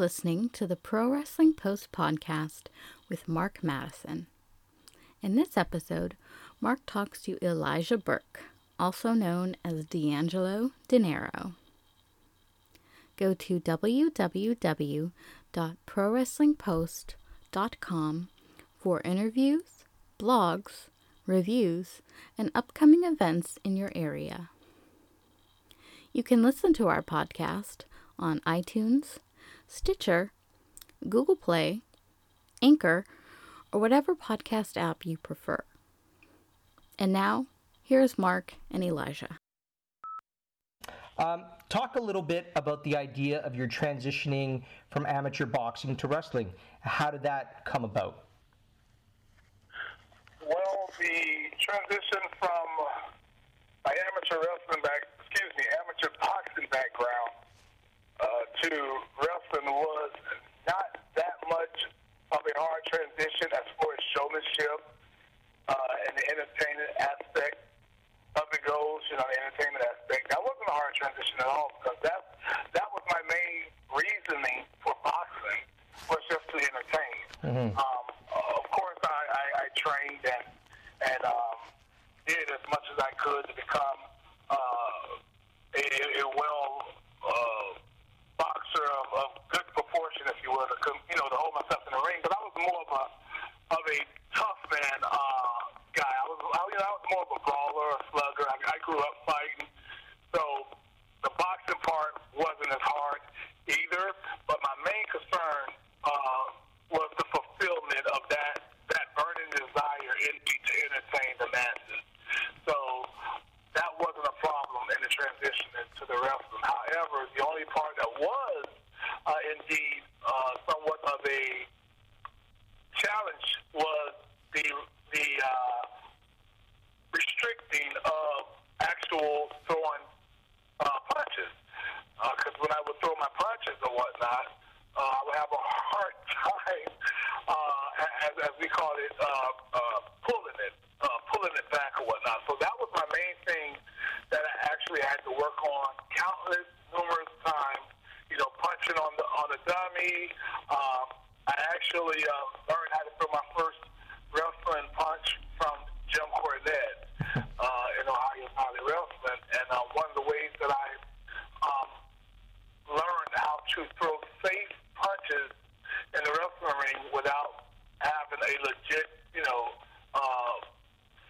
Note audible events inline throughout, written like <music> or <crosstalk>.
listening to the Pro Wrestling Post podcast with Mark Madison. In this episode, Mark talks to Elijah Burke, also known as D'Angelo Dinero. Go to www.prowrestlingpost.com for interviews, blogs, reviews, and upcoming events in your area. You can listen to our podcast on iTunes, Stitcher, Google Play, Anchor, or whatever podcast app you prefer. And now, here's Mark and Elijah. Um, talk a little bit about the idea of your transitioning from amateur boxing to wrestling. How did that come about? Well, the transition from my amateur wrestling back, excuse me, amateur boxing background to wrestling was not that much of a hard transition as far as showmanship uh, and the entertainment aspect of it goes, you know, the entertainment aspect. That wasn't a hard transition at all because that that was my main reasoning for boxing was just to entertain. Mm-hmm. Um, of course, I, I, I trained and and um, did as much as I could to become uh, a, a well uh, boxer of, of good proportion, if you will, to you know to hold myself in the ring. But I was more of a of a tough man uh, guy. I was I, you know, I was more of a brawler, a slugger. I, I grew up fighting, so the boxing part wasn't as hard either. But my main concern uh, was the fulfillment of that that burning desire in me to entertain the masses. So that wasn't a problem in the transition into the wrestling. However, the only part that was uh, indeed uh, somewhat of a challenge was the the uh, restricting of actual throwing uh, punches. Because uh, when I would throw my punches or whatnot, uh, I would have a hard time, uh, as, as we call it, uh, uh, pulling it, uh, pulling it back or whatnot. So that was my main thing that I actually had to work on countless, numerous times. You know, punching on the on the dummy. Um, I actually uh, learned how to throw my first wrestling punch from Jim Cornette uh, in Ohio Valley Wrestling, and uh, one of the ways that I um, learned how to throw safe punches in the wrestling ring without having a legit, you know, uh,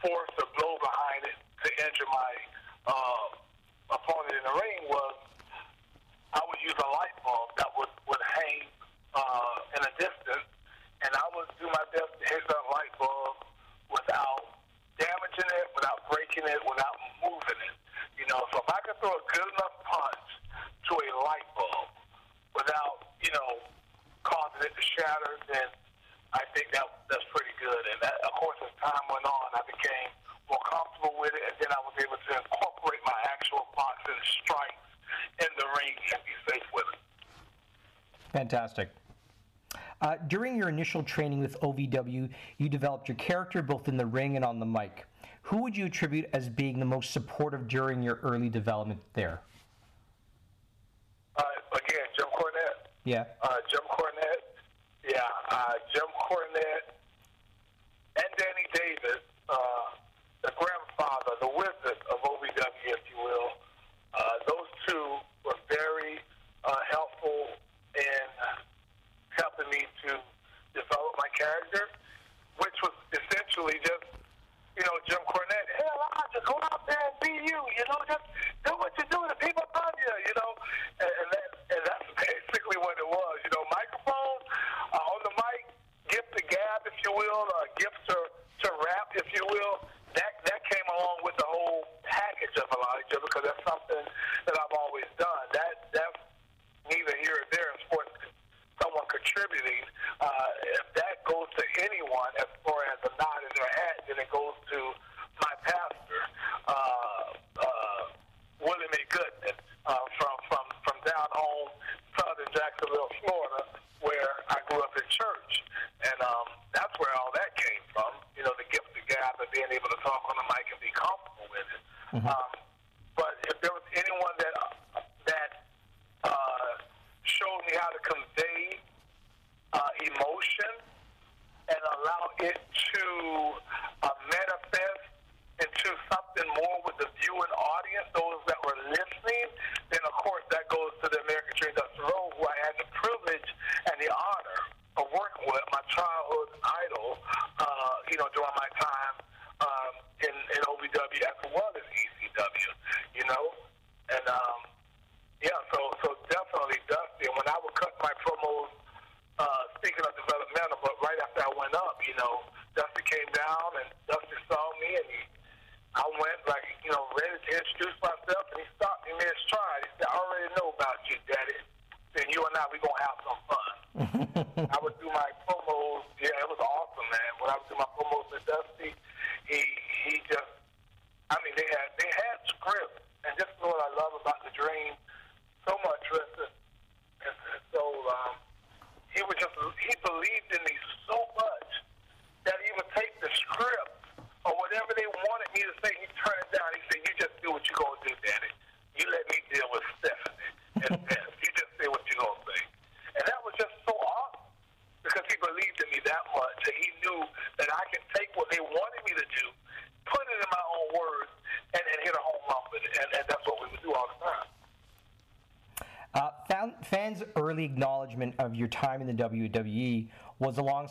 force or blow behind it to injure my uh, opponent in the ring was I would use a light bulb that would, would hang uh, in a distance, and I would do my best to hit that light bulb without damaging it, without breaking it, without moving it. You know, so if I could throw a good enough punch to a light bulb without, you know, causing it to shatter, then I think that that's pretty good. And that, of course, as time went on, I became more comfortable with it, and then I was able to incorporate my actual boxing strikes in the ring and be safe with it. Fantastic. Uh, during your initial training with OVW, you developed your character both in the ring and on the mic. Who would you attribute as being the most supportive during your early development there? Uh, again, Jim Cornette. Yeah. Uh, something more with the viewing audience, those that were listening.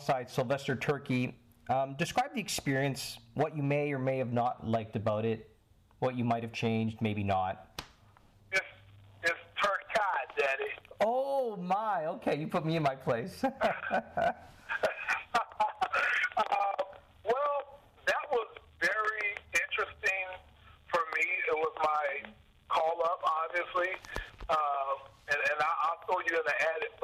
alongside Sylvester Terkay. Um, describe the experience, what you may or may have not liked about it, what you might have changed, maybe not. It's, it's Daddy. Oh, my. Okay, you put me in my place. <laughs> <laughs> uh, well, that was very interesting for me. It was my call up, obviously. Uh, and, and I, will throw you in the added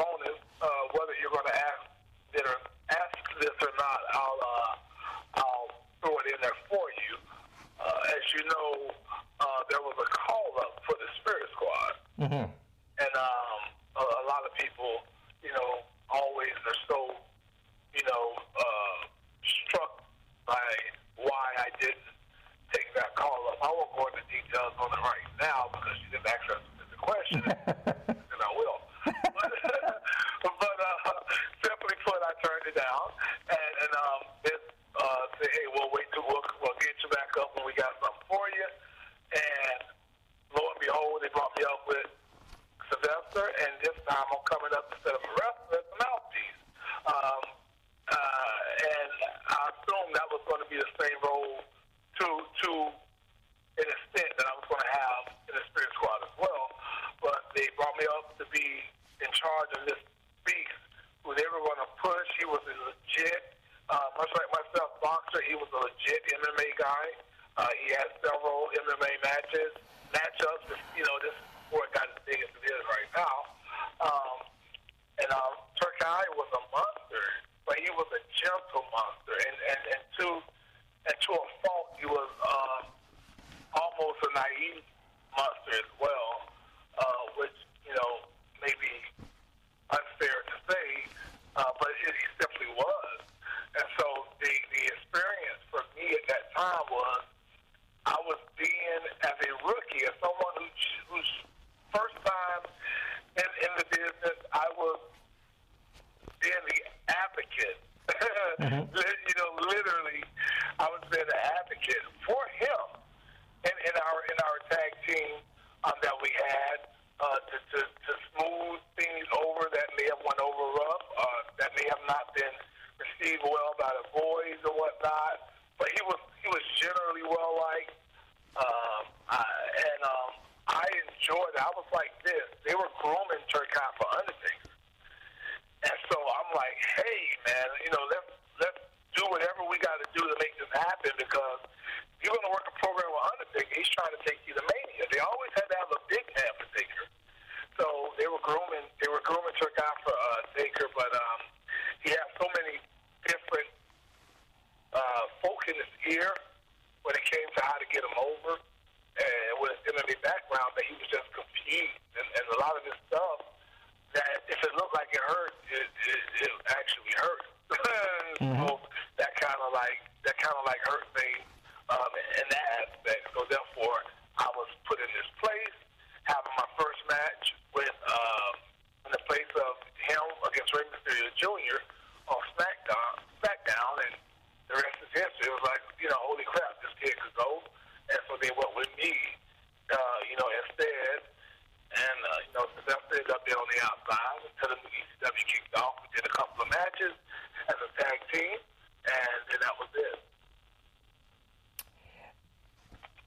as a tag team, and that was it.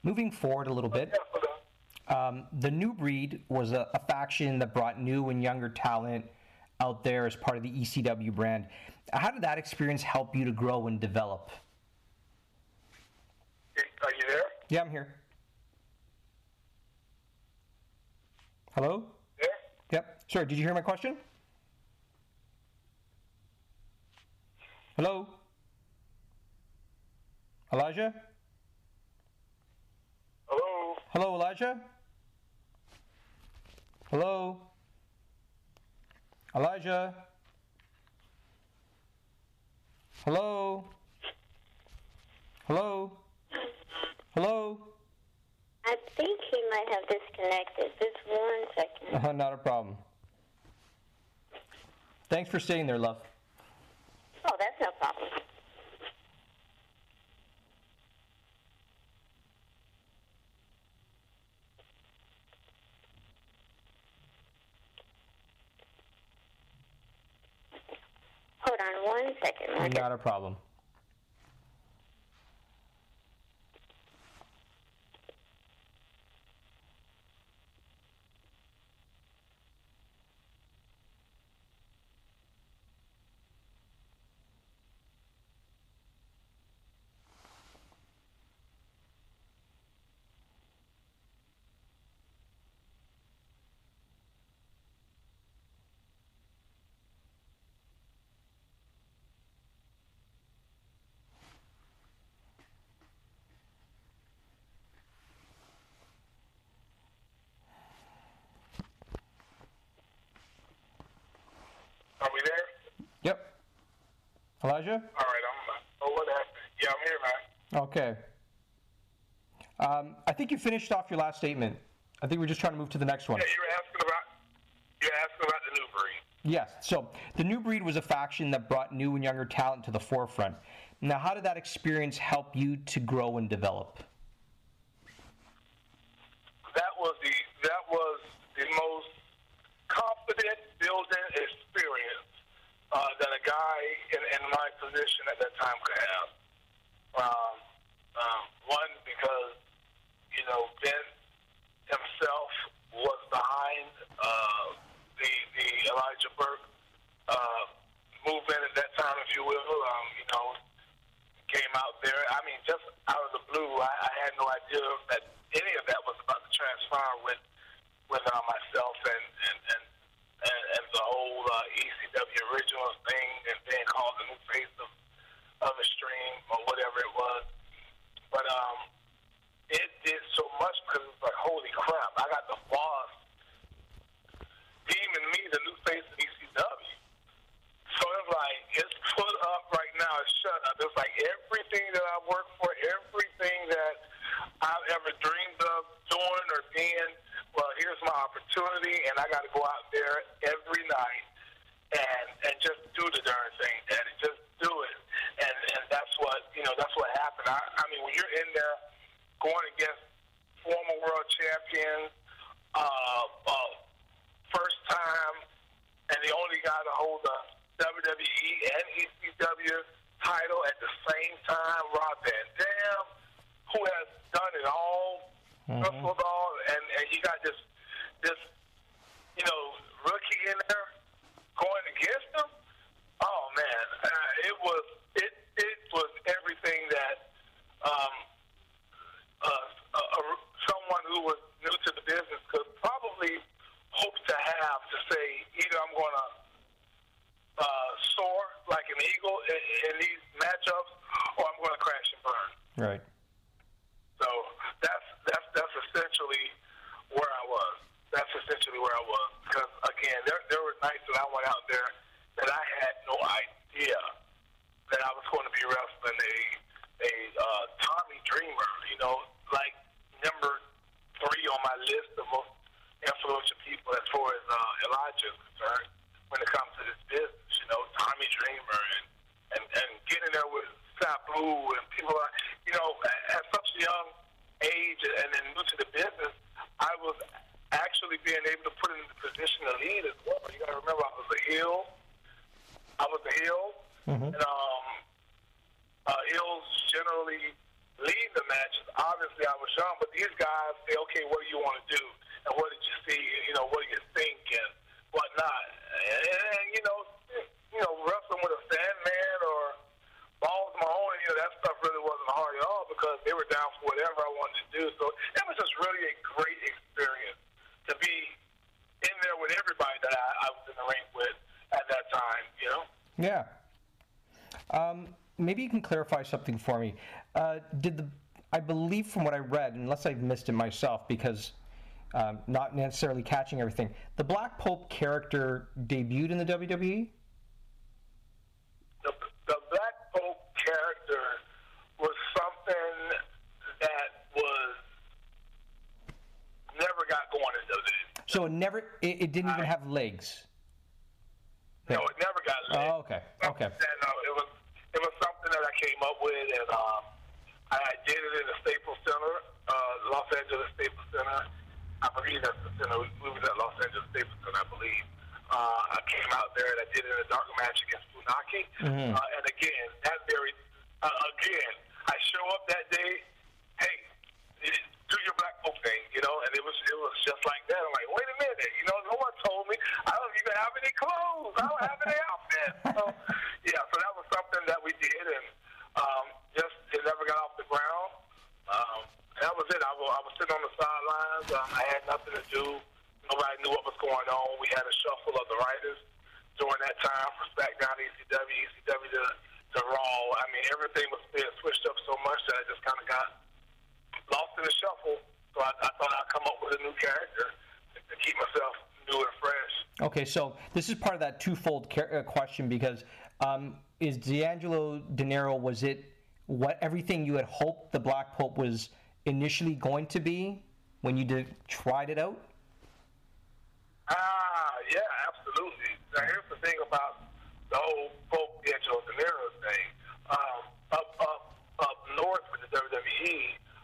Moving forward a little bit. Um, the New Breed was a, a, faction that brought new and younger talent out there as part of the ECW brand. How did that experience help you to grow and develop? Are you there? Yeah, I'm here. Hello? There? Yep. Sure. did you hear my question? Hello? Elijah? Hello? Hello, Elijah? Hello? Elijah? Hello? Hello? Hello? I think he might have disconnected. Just one second. Uh, <laughs> not a problem. Thanks for staying there, love. Oh, that's no problem. Hold on one second. Not a problem. Are we there? Yep. Elijah? All right, I'm. Oh, what happened? Yeah, I'm here, man. Okay. Um, I think you finished off your last statement. I think we're just trying to move to the next one. Yeah, you were asking about. You were asking about the new breed. Yes. So the new breed was a faction that brought new and younger talent to the forefront. Now, how did that experience help you to grow and develop? That was the that was the most confident building experience uh, that a guy in, in my position at that time could have. Um, um, one because you know Ben himself was behind uh, the the Elijah Burke uh, movement at that time, if you will. Um, you know, came out there. I mean, just out of the blue, I, I had no idea that any of that was about to transpire with with uh, myself and and, and uh, ECW originals thing and being called the new face of of the stream or whatever it was. But um, it did so much because it was like, holy crap! I got the boss deeming me the new face of ECW. So it's like it's put up right now. It's shut up. It's like everything that I work for, everything that I've ever dreamed of doing or being. Well, here's my opportunity, and I got to go out there every night do the darn thing, Daddy. Just do it. And and that's what you know. That's what happened. I, I mean, when you're in there going against former world champions, uh, uh, first time, and the only guy to hold the WWE and ECW title at the same time, Rob Van Dam, who has done it all, wrestled all, and, and you got this this you know rookie in there going against him. Oh man, uh, it was it it was everything that um, uh, uh, uh, someone who was new to the business could probably hope to have to say either I'm going to uh, soar like an eagle in, in these matchups, or I'm going to crash and burn. Right. So that's that's that's essentially where I was. That's essentially where I was. Because again, there there were nights that I went out there that I had no idea that I was going to be wrestling a a uh, Tommy Dreamer. You know, like number three on my list of most influential people as far as uh, Elijah is concerned when it comes to this business. You know, Tommy Dreamer and and and getting there with Sabu and people like you know at, at such a young age and then new to the business, I was actually being able to put in the position to lead as well. You got to remember, I was a heel. I was a heel, and um, uh, heels generally lead the matches. Obviously, I was jump, but these guys say, okay, what do you want to do? And what did you see? You know, what do you think and whatnot? And, and you know, you know, wrestling with a Sandman or Balls Mahoney, you know, that stuff really wasn't hard at all because they were down for whatever I wanted to do. So it was just really a great experience to be in there with everybody that I, I was in the ring with at that time, you know? Yeah. Um, maybe you can clarify something for me. Uh, did the I believe from what I read, unless I've missed it myself, because um, not necessarily catching everything, the Black Pope character debuted in the WWE. The, the Black Pope character was something that was never got going in WWE. So it never, it, it didn't even have legs. No, it never got lit. Oh, okay, okay. And, uh, it was it was something that I came up with, and um, I I did it in the Staples Center, uh, Los Angeles Staples Center. I that's the center. We was at Los Angeles Staples I believe. Uh, I came out there and I did it in a dark match against Funaki. Mhm. Uh, and again, that very uh, again, I show up that day. Hey, do your black Pope thing, you know, and it was it was just like that. I'm like, wait a minute, you know, no one told me I don't even have any clothes, I don't have any outfit. So yeah, so that was something that we did, and um, just it never got off the ground. Um, and that was it. I was, I was sitting on the sidelines. Um, I had nothing to do. Nobody knew what was going on. We had a shuffle of the writers during that time for SmackDown, ECW, ECW to, to Raw. I mean, everything was being switched up so much that I just kind of got lost in the shuffle. So I, I thought I'd come up with a new character to keep myself new and fresh. Okay, so this is part of that twofold uh, question because um, is D'Angelo Dinero was it what everything you had hoped the Black Pope was initially going to be when you did, tried it out? Ah, yeah, absolutely. Now, here's the thing about the whole Pope D'Angelo Dinero thing. Um, up, up, up north with the WWE,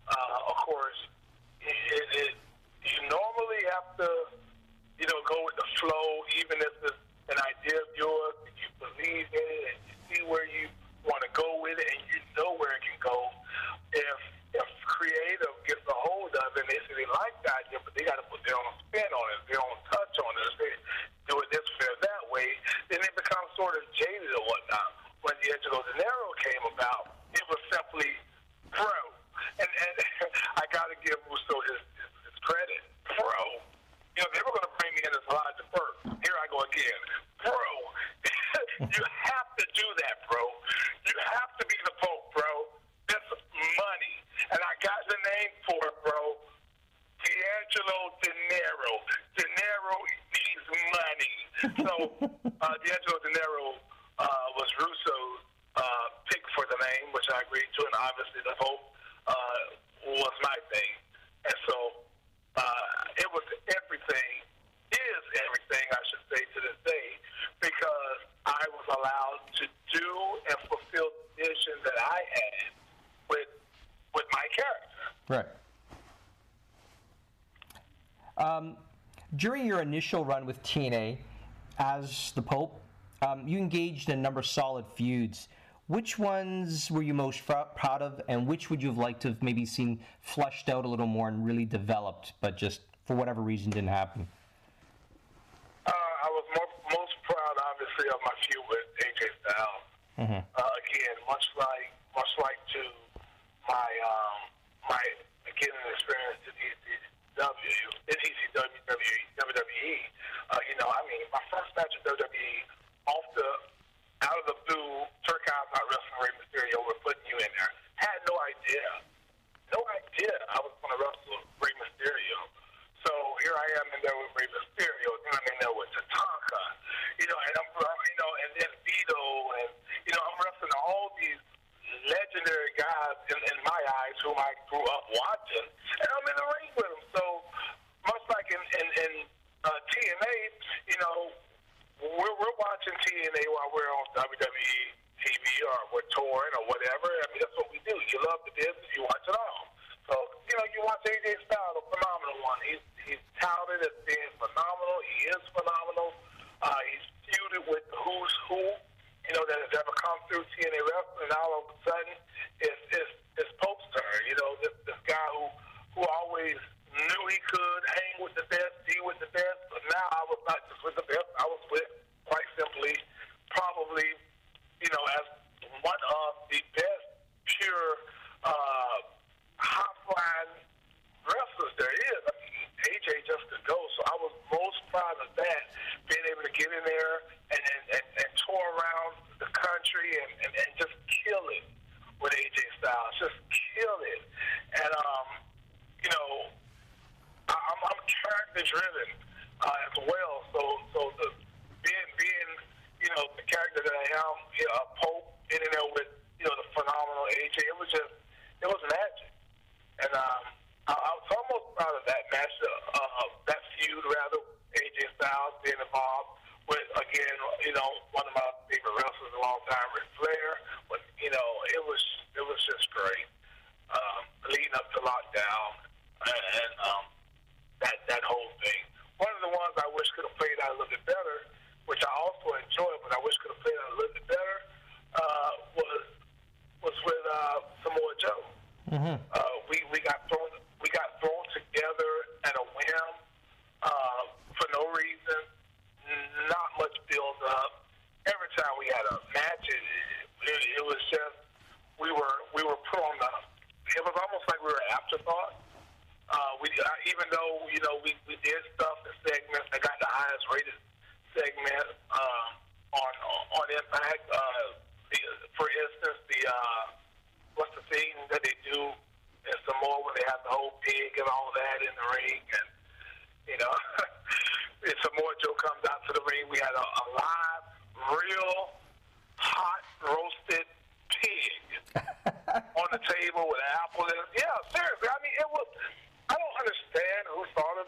uh, of course, it, it, you normally have to, you know, go with the flow, even if it's an idea of yours, and you believe in it, and you see where you want to go with it, and you know where it can go. If if creative gets a hold of it, and they say they like the idea, but they got to put their own spin on it, their own touch on it, they do it this way or that way, then it becomes sort of jaded or whatnot. When D'Angelo Dinero came about, it was simply pro. And, and <laughs> I got to give Russo his, his credit. Pro. You know, they were going to bring me in as Elijah Burke. Here I go again. Bro, <laughs> you have to do that, bro. You have to be the Pope, bro. That's money. And I got the name for it, bro. D'Angelo De Niro. Dinero means money. So <laughs> uh, D'Angelo Dinero uh, was Russo's uh, pick for the name, which I agreed to, and obviously the Pope uh, was my thing. And so uh, it was everything, is everything, I should say, to this day, because I was allowed to do and fulfill the vision that I had with with my character. Right. Um, during your initial run with TNA as the Pope, um, you engaged in a number of solid feuds. Which ones were you most fr- proud of, and which would you have liked to have maybe seen fleshed out a little more and really developed, but just for whatever reason didn't happen? Uh, I was more, most proud, obviously, of my feud with AJ Styles. Mhm. Uh, again, much like much like to my um, my again experience in ECW, in ECW, WWE. Uh, you know, I mean, my first match at WWE, off the out of the blue, Terkay's not wrestling Rey Mysterio. We're putting you in there. Had no idea, no idea I was going to wrestle Rey Mysterio. So here I am in there with Rey Mysterio, then I'm in there with Tatanka, you know, and I'm, I'm you know, and then Vito, and you know, I'm wrestling all these legendary guys in, in my eyes whom I grew up watching, and I'm in the ring with them. So much like in in, in uh, TNA, you know, we're we're watching TNA while we're on WWE TV or we're touring or whatever. I mean, that's what we do. You love the business, you watch it all. So you know, you watch AJ Styles, a phenomenal one. He's he's touted as being phenomenal. He is phenomenal. Uh, he's feuded with who's who, you know, that has ever come through TNA wrestling. And all of a sudden, it's it's, it's Pope's turn. You know, this this guy who who always knew he could hang with the best, be with the best, but now I was not just with the best. I was with quite simply, probably, you know, as one of the best pure uh, high flying wrestlers there is. I mean,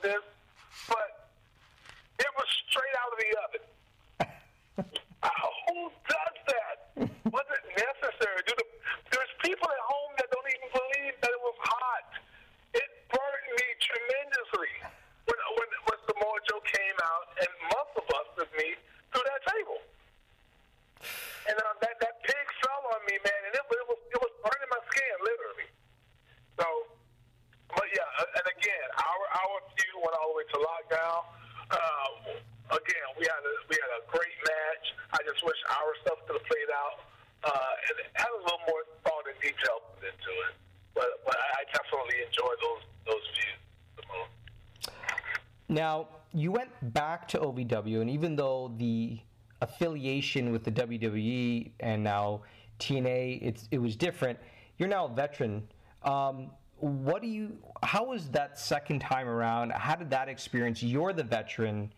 this, but And even though the affiliation with the WWE and now TNA, it's it was different. You're now a veteran. Um, what do you? How was that second time around? How did that experience? You're the veteran.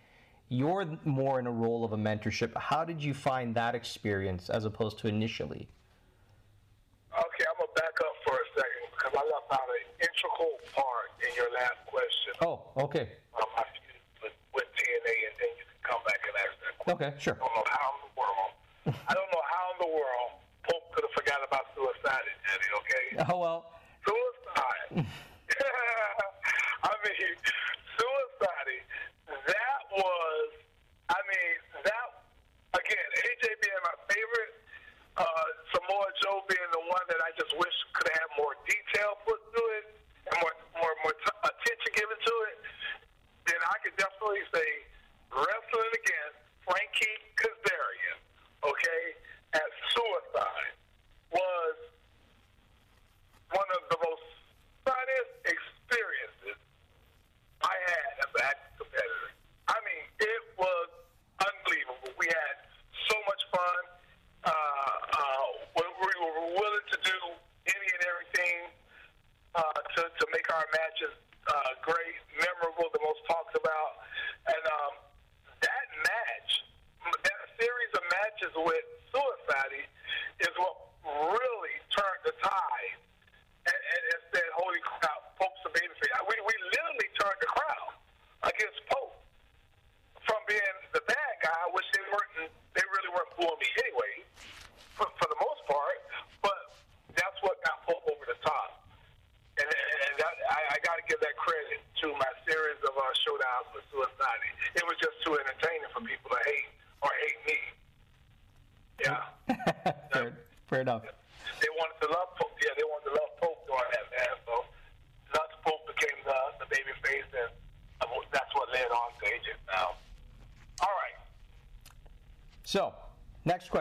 You're more in a role of a mentorship. How did you find that experience as opposed to initially? Okay, I'm gonna back up for a second because I left out an integral part in your last question. Oh, okay. Um, I Okay, sure. I don't know how in the world. I don't know how in the world Pope could have forgot about suicide Jenny, okay? <laughs> Oh, well. Suicide. <laughs> <laughs> I mean, suicide. That was, I mean, that, again, AJ being my favorite, uh, Samoa Joe being the one that I just wish could have more detail put to it.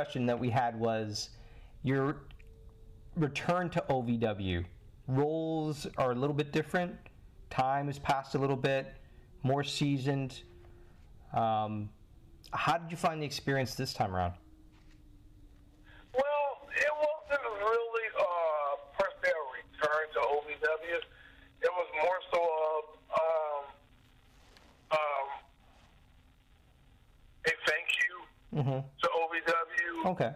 question that we had was your return to OVW. Roles are a little bit different. Time has passed a little bit, more seasoned. Um, how did you find the experience this time around? Well, it wasn't really uh, per se a return to OVW. It was more so of um, um, a thank you mm-hmm. Okay.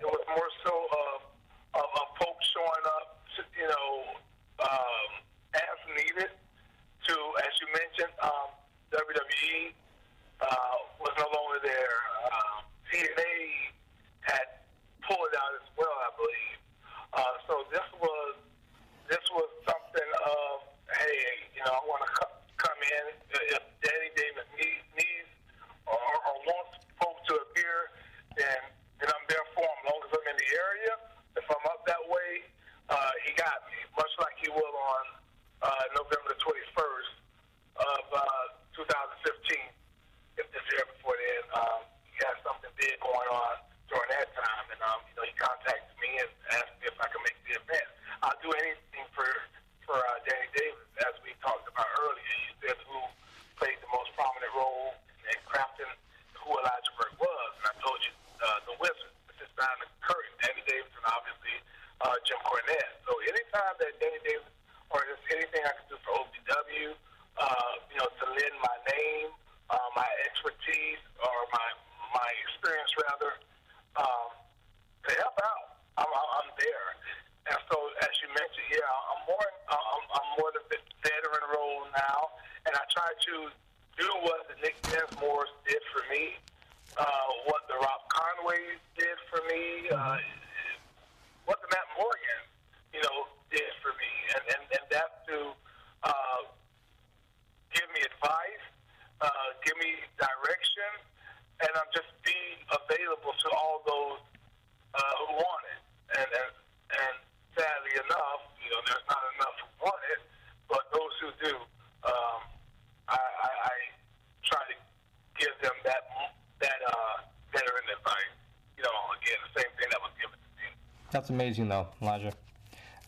Though, Elijah.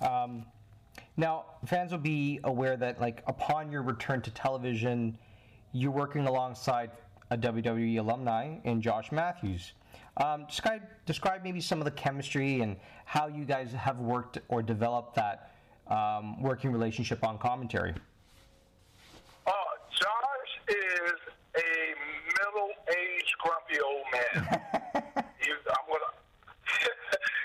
Um, now, fans will be aware that, like, upon your return to television, you're working alongside a WWE alumni in Josh Matthews. Um, describe, describe maybe some of the chemistry and how you guys have worked or developed that um, working relationship on commentary. Uh, Josh is a middle-aged, grumpy old man. he's, I'm gonna,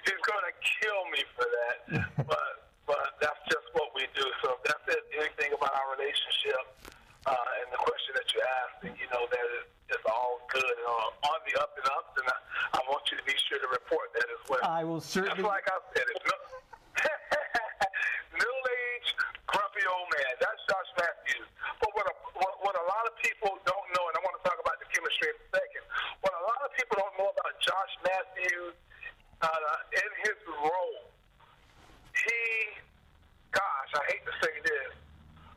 he's gonna kill me for that. but but that's just what we do. So if that's it, anything about our relationship uh, and the question that you asked, and you know that it, it's all good and uh, on the up and up, and I, I want you to be sure to report that as well. I will certainly. Just like I said, it's no, middle-aged, grumpy old man. That's Josh Matthews. But what a, what, what a lot of people don't know, and I want to talk about the chemistry in a second. What a lot of people don't know about Josh Matthews uh, in his role, he, gosh, I hate to say this,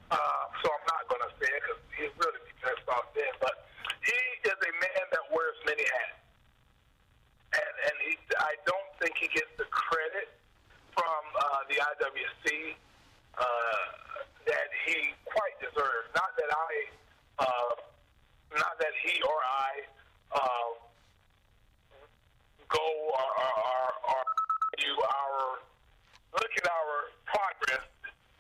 uh, so I'm not going to say it because he'd really be pissed off then. But he is a man that wears many hats and and he, I don't think he gets the credit from uh, the IWC uh, that he quite deserves. Not that I, uh, not that he or I uh, go or, or, or, do our look at our progress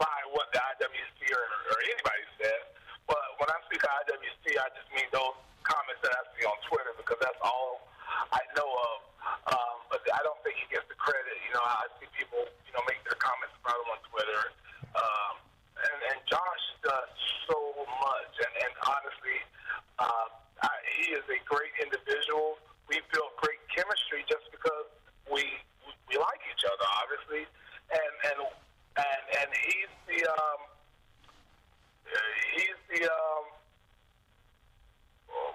by what the IWC or, or anybody says. But when I speak of IWC, I just mean those comments that I see on Twitter because that's all I know of. Um, but I don't think he gets the credit. You know, I see people, you know, make their comments about him on Twitter. Um, and, and Josh does so much. And, and honestly, uh, I, he is a great individual. We built great chemistry just because we we like each other, obviously. And and and and he's the um, he's the um,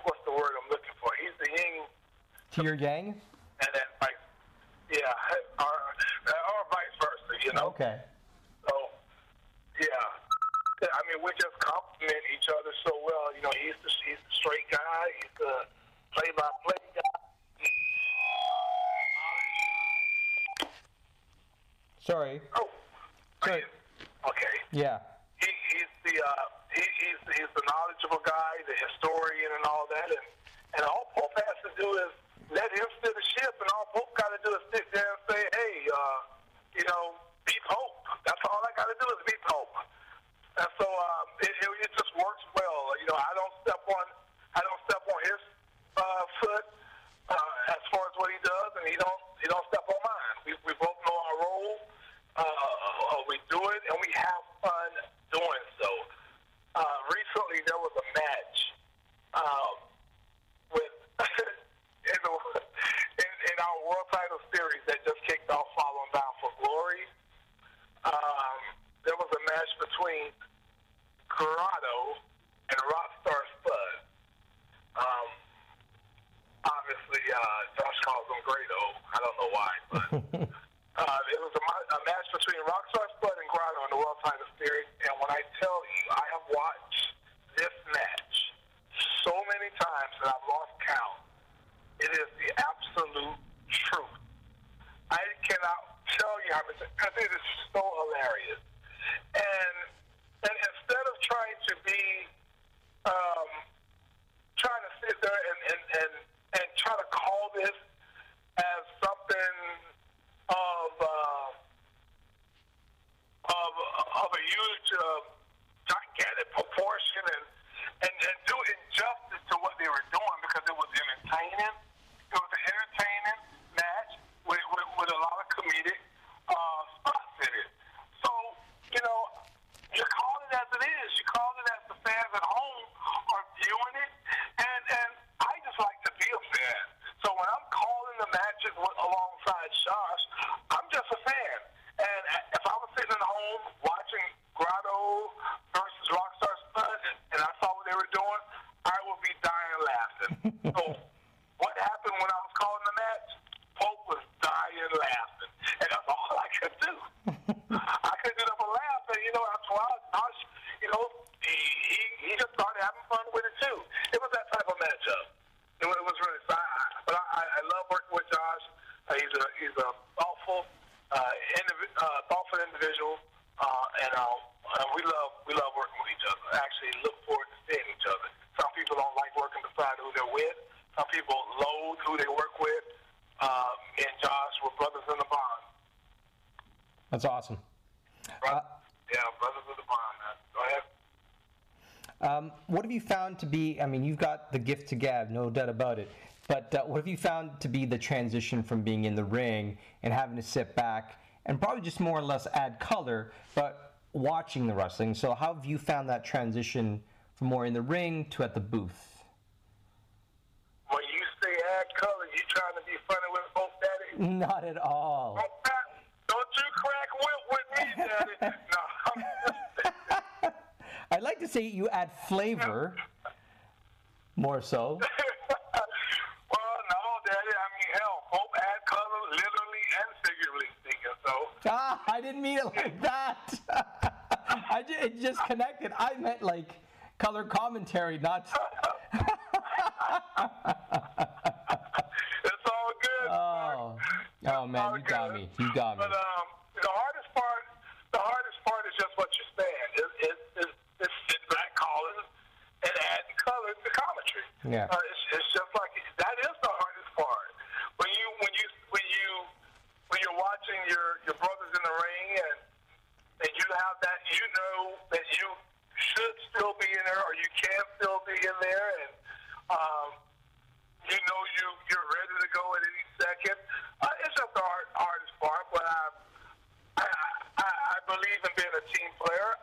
what's the word I'm looking for? He's the yin To your gang? And then vice, yeah, <laughs> or, or vice versa, you know. Okay. So, yeah, I mean, we just complement each other so well. You know, he's the he's the straight guy, he's the play-by-play guy. Sorry. Oh, Sorry. okay. Yeah. He, he's the uh, he, he's he's the knowledgeable guy, the historian, and all that. And and all Pope has to do is let him steer the ship, and all Pope got to do is sit there and say, hey, uh, you know, be Pope. That's all I got to do is be Pope. And so um, it, it, it just works well. You know, I don't step on I don't step on his uh, foot uh, as far as what he does, and he don't he don't step on mine. We, we both to be, I mean, you've got the gift to gab, no doubt about it. But uh, what have you found to be the transition from being in the ring and having to sit back and probably just more or less add color, but watching the wrestling? So, how have you found that transition from more in the ring to at the booth? When you say add color, you trying to be funny with both daddy? Not at all. Oh, don't, don't you crack whip with me, daddy? <laughs> no. <laughs> I'd like to say you add flavor. More so. <laughs> well, no, Daddy. I mean, hell, Pope adds color, literally and figuratively speaking. So. Ah, I didn't mean it like that. <laughs> I just, it just connected. I meant like color commentary, not. <laughs> it's all good. Oh, oh man, you got me. You got me. But, uh, you know that you should still be in there or you can still be in there, and um, you know you you're ready to go at any second. Uh, it's just the hard, hardest part, but I I I believe in being a team player.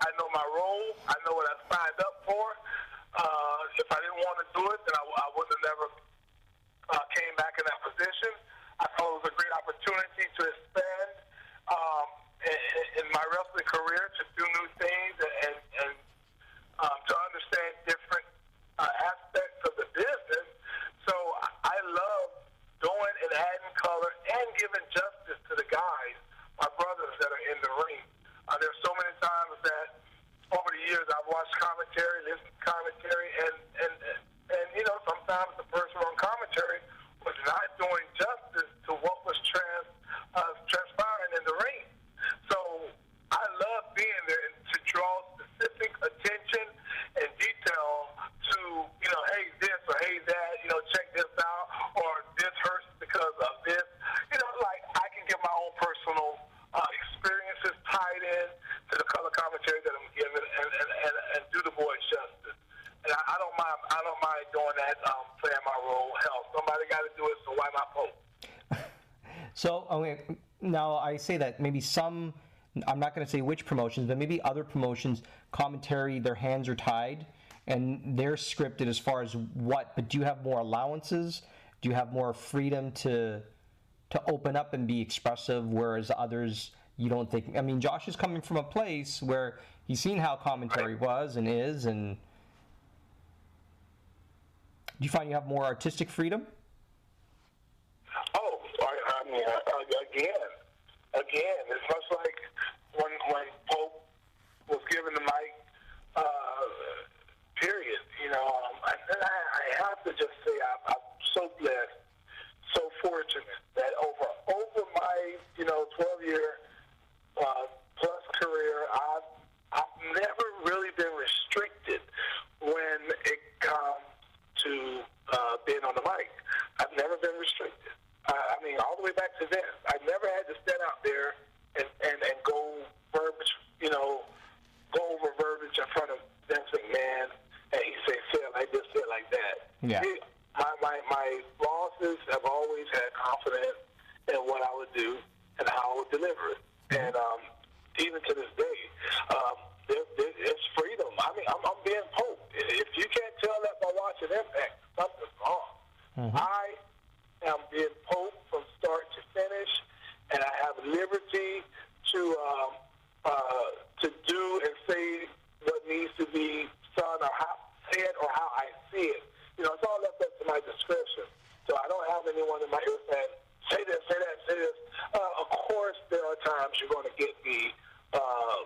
I say that, maybe some, I'm not going to say which promotions, but maybe other promotions, commentary, their hands are tied and they're scripted as far as what, but do you have more allowances? Do you have more freedom to to open up and be expressive, whereas others you don't think. I mean, Josh is coming from a place where he's seen how commentary was and is, and do you find you have more artistic freedom? Again, it's much like when when Pope was given the mic. Uh, period. You know, um, I, I have to just say I'm, I'm so blessed, so fortunate that over over my you know 12 year uh, plus career, I've I've never really been restricted when it comes to uh, being on the mic. I've never been restricted. I, mean, all the way back to then, I never had to stand out there and, and, and go verbiage, you know, go over verbiage in front of Vince McMahon, and he say, say it like this, say it like that. Yeah. He, my, my, my bosses have always had confidence in what I would do and how I would deliver it. And um, even to this day, um, there, there, it's freedom. I mean, I'm, I'm being Pope. If you can't tell that by watching Impact, something's wrong. I am being Pope from start to finish, and I have liberty to um, uh, to do and say what needs to be done or how said or how I see it. You know, it's all left up to my discretion. So I don't have anyone in my ear saying, say this, say that, say this. Uh, of course, there are times you're going to get the, uh,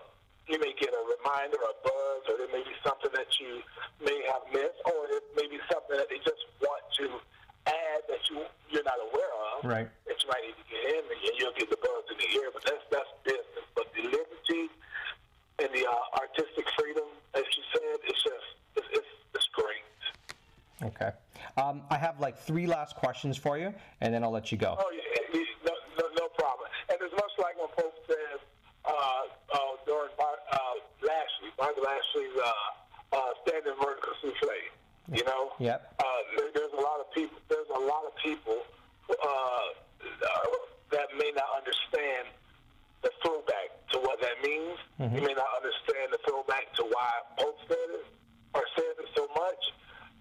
you may get a reminder, a buzz, or there may be something that you may have missed, or it may be something that they just want to you, you're not aware of Right. that you might need to get in, and you'll get the buzz in the ear. But that's that's business. But the liberty and the uh, artistic freedom, as you said, it's just it's, it's, it's great. Okay. Um, I have like three last questions for you, and then I'll let you go. Oh, yeah, yeah, no, no, no problem. And it's much like when folks says uh, uh, during Bar- uh, Lashley, Bobby Lashley's uh, uh, standing vertical suplay. You know. Yep. Uh, there, there's a lot of people. There's a lot of people uh, uh, that may not understand the throwback to what that means. You may not understand the throwback to why Pope said it or says it so much.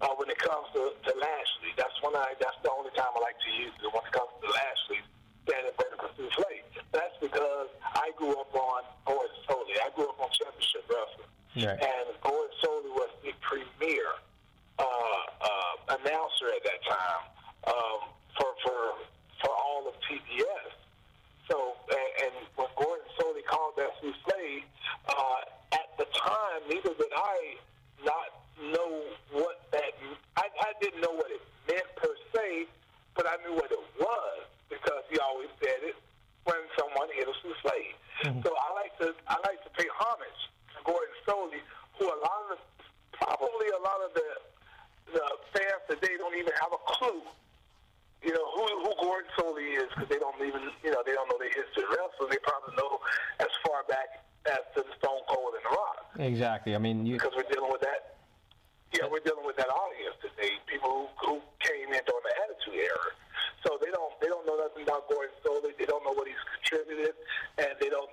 Uh, when it comes to, to Lashley, that's when I. That's the only time I like to use it. When it comes to Lashley, standing vertical suplay. That's because I grew up on Gordon Solie. I grew up on championship wrestling, Right. and Gordon Solie was the premier uh, uh, announcer at that time um, for for for all of TBS. So, and, and when Gordon Solie called that suplay, uh, at the time, neither did I not know what that. I, I didn't know what it meant per se, but I knew what it was because he always said it when someone hit a suplay. So I like to I like to pay homage to Gordon Solie, who a lot of the, probably a lot of the the fans today don't even have a clue you know who who Gordon Solie is because they don't even you know they don't know their history of wrestling. They probably know as far back as to the Stone Cold and the Rock Exactly. I mean, you. because we're dealing with that. Yeah, we're dealing with that audience today. People who, who came in during the Attitude Era, so they don't they don't know nothing about Gordon Solie. They don't know what he's contributed, and they don't.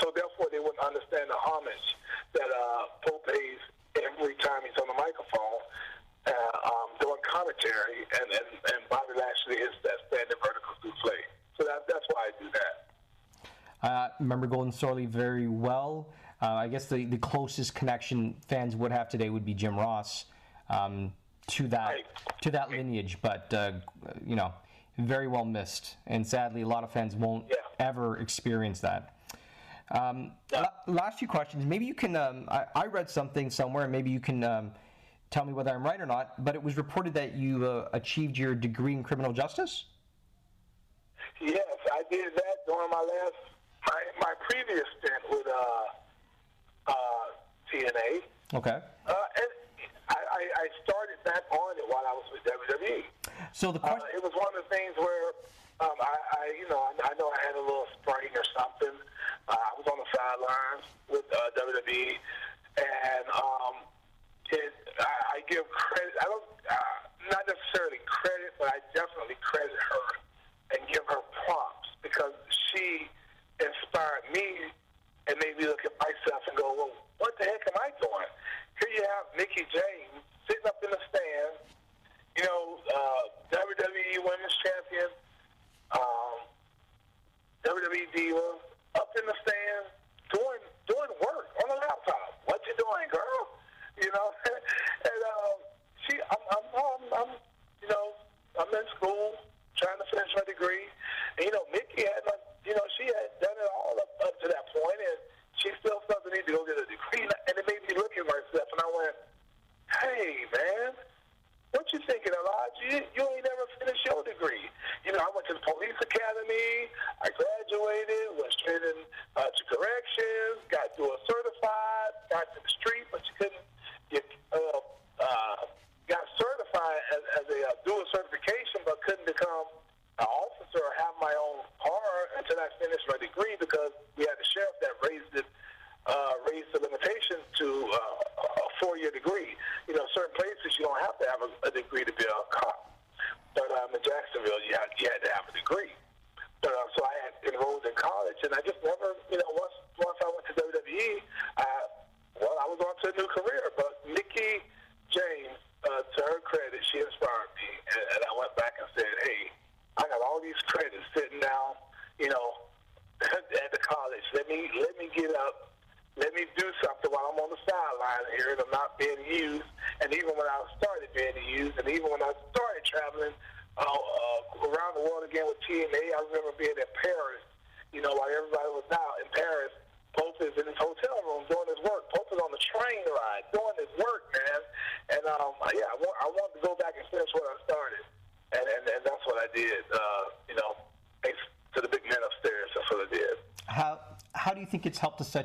So therefore, they wouldn't understand the homage that uh, Pope pays every time he's on the microphone uh, um, doing commentary, and, and, and Bobby Lashley is that standing vertical suplay. So that, that's why I do that. Uh, remember Gordon Solie very well. Uh, I guess the, the closest connection fans would have today would be Jim Ross um, to that Right. to that lineage, but uh, you know, very well missed, and sadly, a lot of fans won't Yeah. ever experience that. Um, la- last few questions. Maybe you can. Um, I, I read something somewhere, and maybe you can um, tell me whether I'm right or not. But it was reported that you uh, achieved your degree in criminal justice. Yes, I did that during my last, my, my previous stint with uh, TNA. Okay. Uh, and I, I, started back on it while I was with WWE. So the Uh, question. it was one of the things where um, I, I, you know, I, I know I had a little sprain or something. Uh, I was on the sidelines with uh, WWE, and um, it, I, I give credit. I don't, uh, not necessarily credit, but I definitely credit her and give her props because she inspired me and made me look at myself and go, well, what the heck am I doing? Here you have Mickie James sitting up in the stands, you know, uh, WWE Women's Champion, um, WWE Diva, up in the stands doing doing work on a laptop. What you doing, girl? You know, <laughs> and um, she, I'm, I'm, I'm, I'm, you know, I'm in school trying to finish my degree, and you know, Nick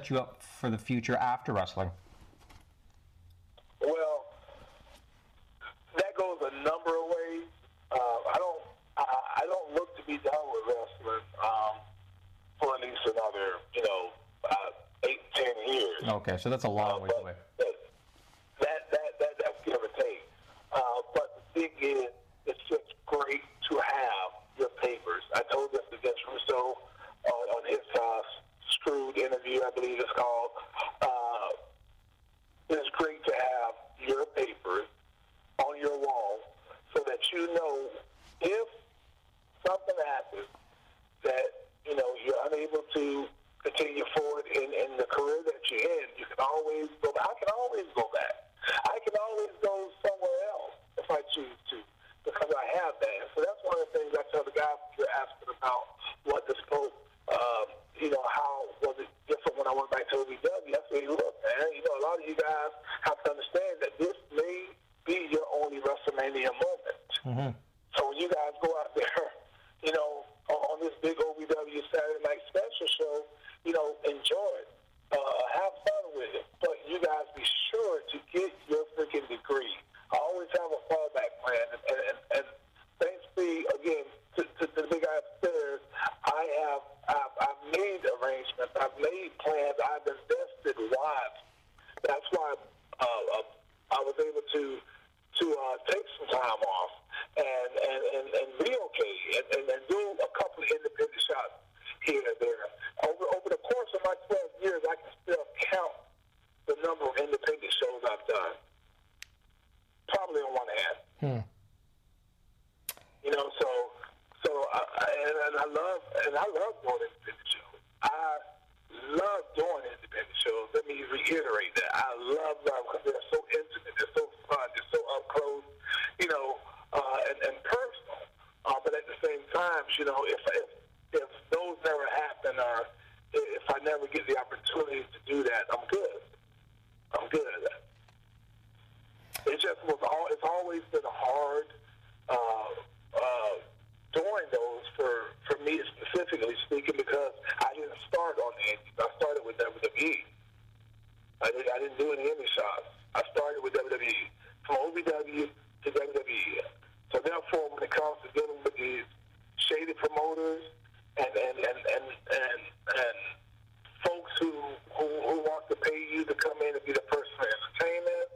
you up for the future after wrestling? Well, that goes a number of ways. Uh, I don't. I, I, don't look to be done with wrestling um, for at least another, you know, uh, eight, ten years. Okay, so that's a long uh, way. done. Probably on one hand. Hmm. You know, so so I, I, and I love and I love doing independent shows. I love doing independent shows. Let me reiterate that I love love because they're so intimate, they're so fun, they're so up close, you know, uh, and, and personal. Uh, but at the same time, you know, if if, if those never happen or if I never get the opportunity to do that, I'm good. I'm good it just was all. It's always been hard uh, uh, doing those for for me specifically speaking because I didn't start on the Indies. I started with WWE. I didn't, I didn't do any indie shots. I started with WWE from OVW to WWE. So therefore, when it comes to dealing with these shady promoters and and and and and, and folks who, who who want to pay you to come in and be the person for entertainment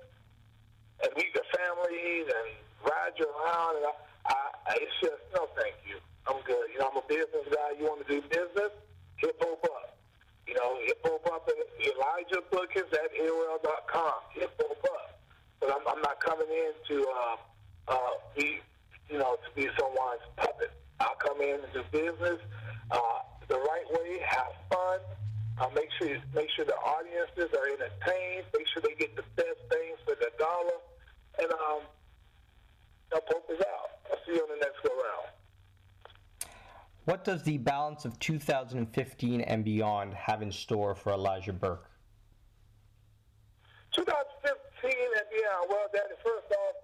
and meet the families and ride you around. And I, I, it's just no, thank you. I'm good. You know, I'm a business guy. You want to do business? Hip Hop Up. You know, Hip Hop Up and Elijah Bookins at AOL.com. Hip Hop Up. But I'm, I'm not coming in to uh, uh, be, you know, to be someone's puppet. I'll come in and do business uh, the right way, have fun. Uh, make sure make sure the audiences are entertained. Make sure they get the best things for the dollar and um, now Pope is out. I'll see you on the next go round. What does the balance of 2015 and beyond have in store for Elijah Burke? 2015 and beyond. Well, Daddy, first off,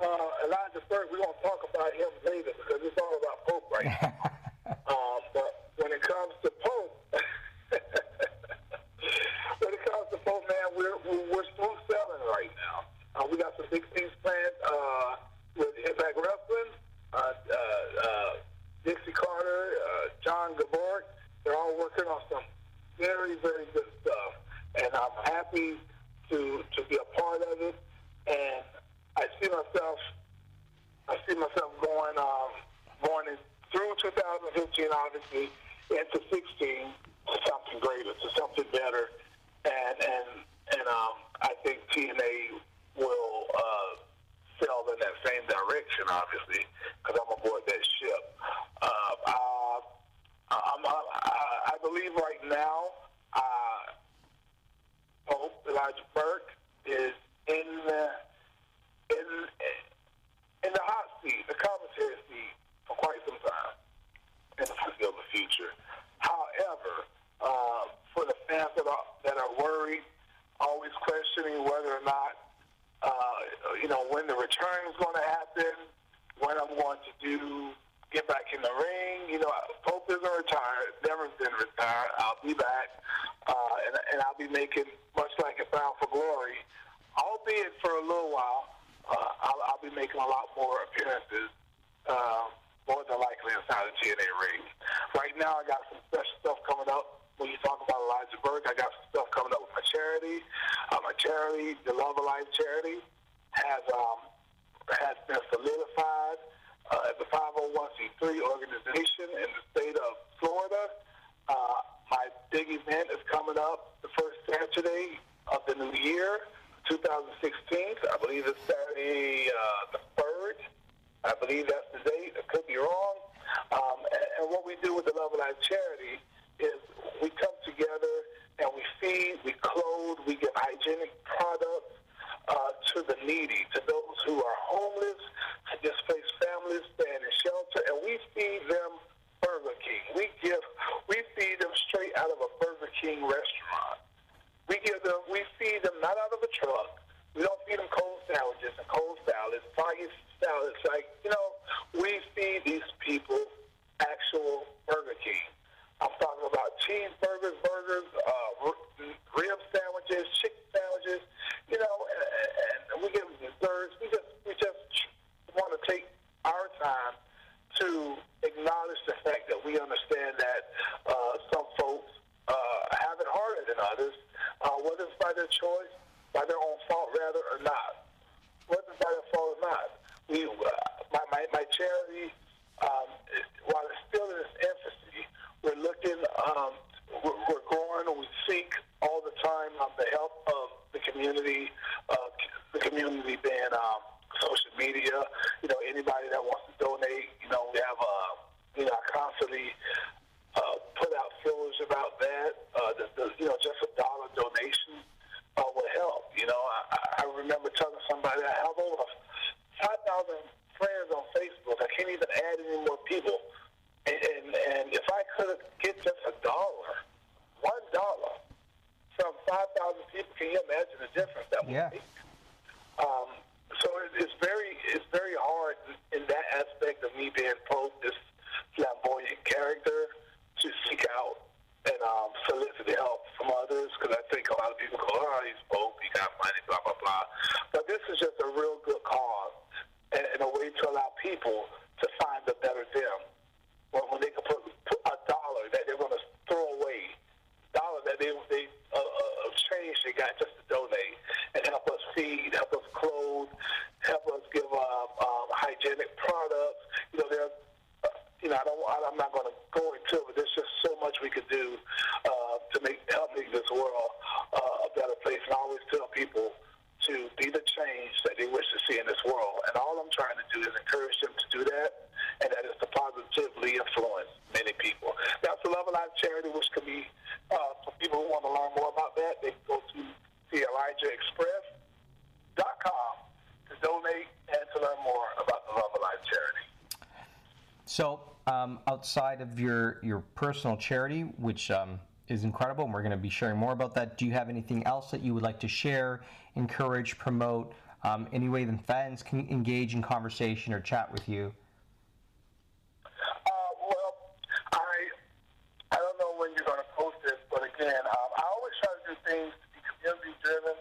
uh, Elijah Burke, we're going to talk about him later because it's all about Pope right now. uh, <laughs> but when it comes to Pope, <laughs> when it comes to Pope, man, we're, we're smooth sailing right now. Uh, we got some big things planned uh, with Impact Wrestling, uh, uh, uh, Dixie Carter, uh, John Gaburick. They're all working on some very, very good stuff. And I'm happy to to be a part of it. And I see myself I see myself going um, going in, through 2015, obviously, into 16 to something greater, to something better. And and and um, I think TNA will uh, sail in that same direction, obviously, because I'm aboard that ship. Uh, uh, I'm, I, I believe right now, uh, Pope Elijah Burke is in the in in the hot seat, the commentary seat, for quite some time in the foreseeable future. However, uh, for the fans that are that are worried, always questioning whether or not uh, you know when the return is going to happen, when I'm going to do get back in the ring. You know, Pope isn't retired, never been retired. I'll be back, uh, and, and I'll be making much like a Bound for Glory, albeit for a little while. Uh, I'll, I'll be making a lot more appearances, uh, more than likely inside the TNA ring. Right now, I got some special stuff coming up. When you talk about Elijah Burke, I got some stuff coming charity. Uh, my charity, the Love of Life charity, has um, has been solidified uh, as a 501c3 organization in the state of Florida. Uh, my big event is coming up the first Saturday of the new year, 2016. I believe it's Saturday uh, the 3rd. I believe that's the date. I could be wrong. Um, and, and what we do with the Love of Life charity is we come together and we feed, we clothe, we give hygienic products uh, to the needy, to those who are homeless, to displaced families, staying in shelter, and we feed them Burger King. We give, we feed them straight out of a Burger King restaurant. We give them, we feed them not out of a truck. We don't feed them cold sandwiches and cold salads, fire salads. Like you know, we feed these people actual Burger King. I'm talking about cheeseburgers, burgers, uh, rib sandwiches, chicken sandwiches. You know, and, and we give them desserts. We just we just want to take our time to acknowledge the fact that we understand that uh, some folks uh, have it harder than others, uh, whether it's by their choice, by their own fault, rather, or not. Whether it's by their fault or not. We, uh, my, my, my charity, um, while it's still in its infancy, we're looking, um, we're, we're growing, we seek all the time um, the help of the community, uh, the community being um, social media, you know, anybody that wants to donate, you know, we have, uh, you know, I constantly uh, put out fillers about that. Uh, the, the, you know, just have your your personal charity, which um, is incredible, and we're going to be sharing more about that. Do you have anything else that you would like to share, encourage, promote? Um, any way that fans can engage in conversation or chat with you? Uh, well, I I don't know when you're going to post this, but again, um, I always try to do things to be community driven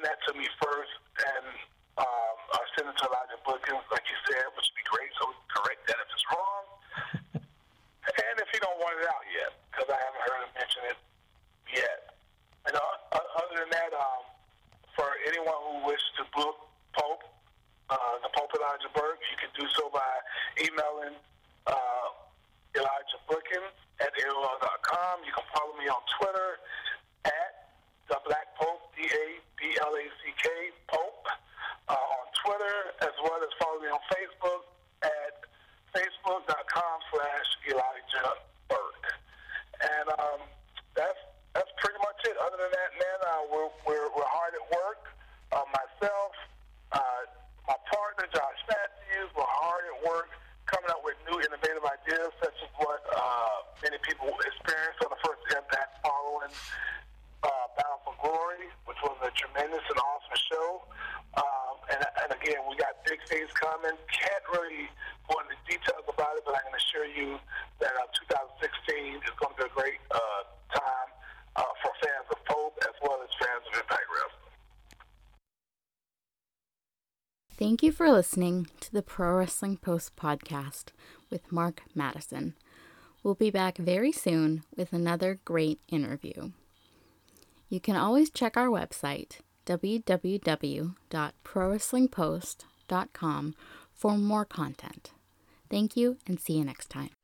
send that to me first, and um, uh, I'll send it to Elijah Bookings, like you said. listening to the Pro Wrestling Post podcast with Mark Madison. We'll be back very soon with another great interview. You can always check our website, www.prowrestlingpost.com, for more content. Thank you and see you next time.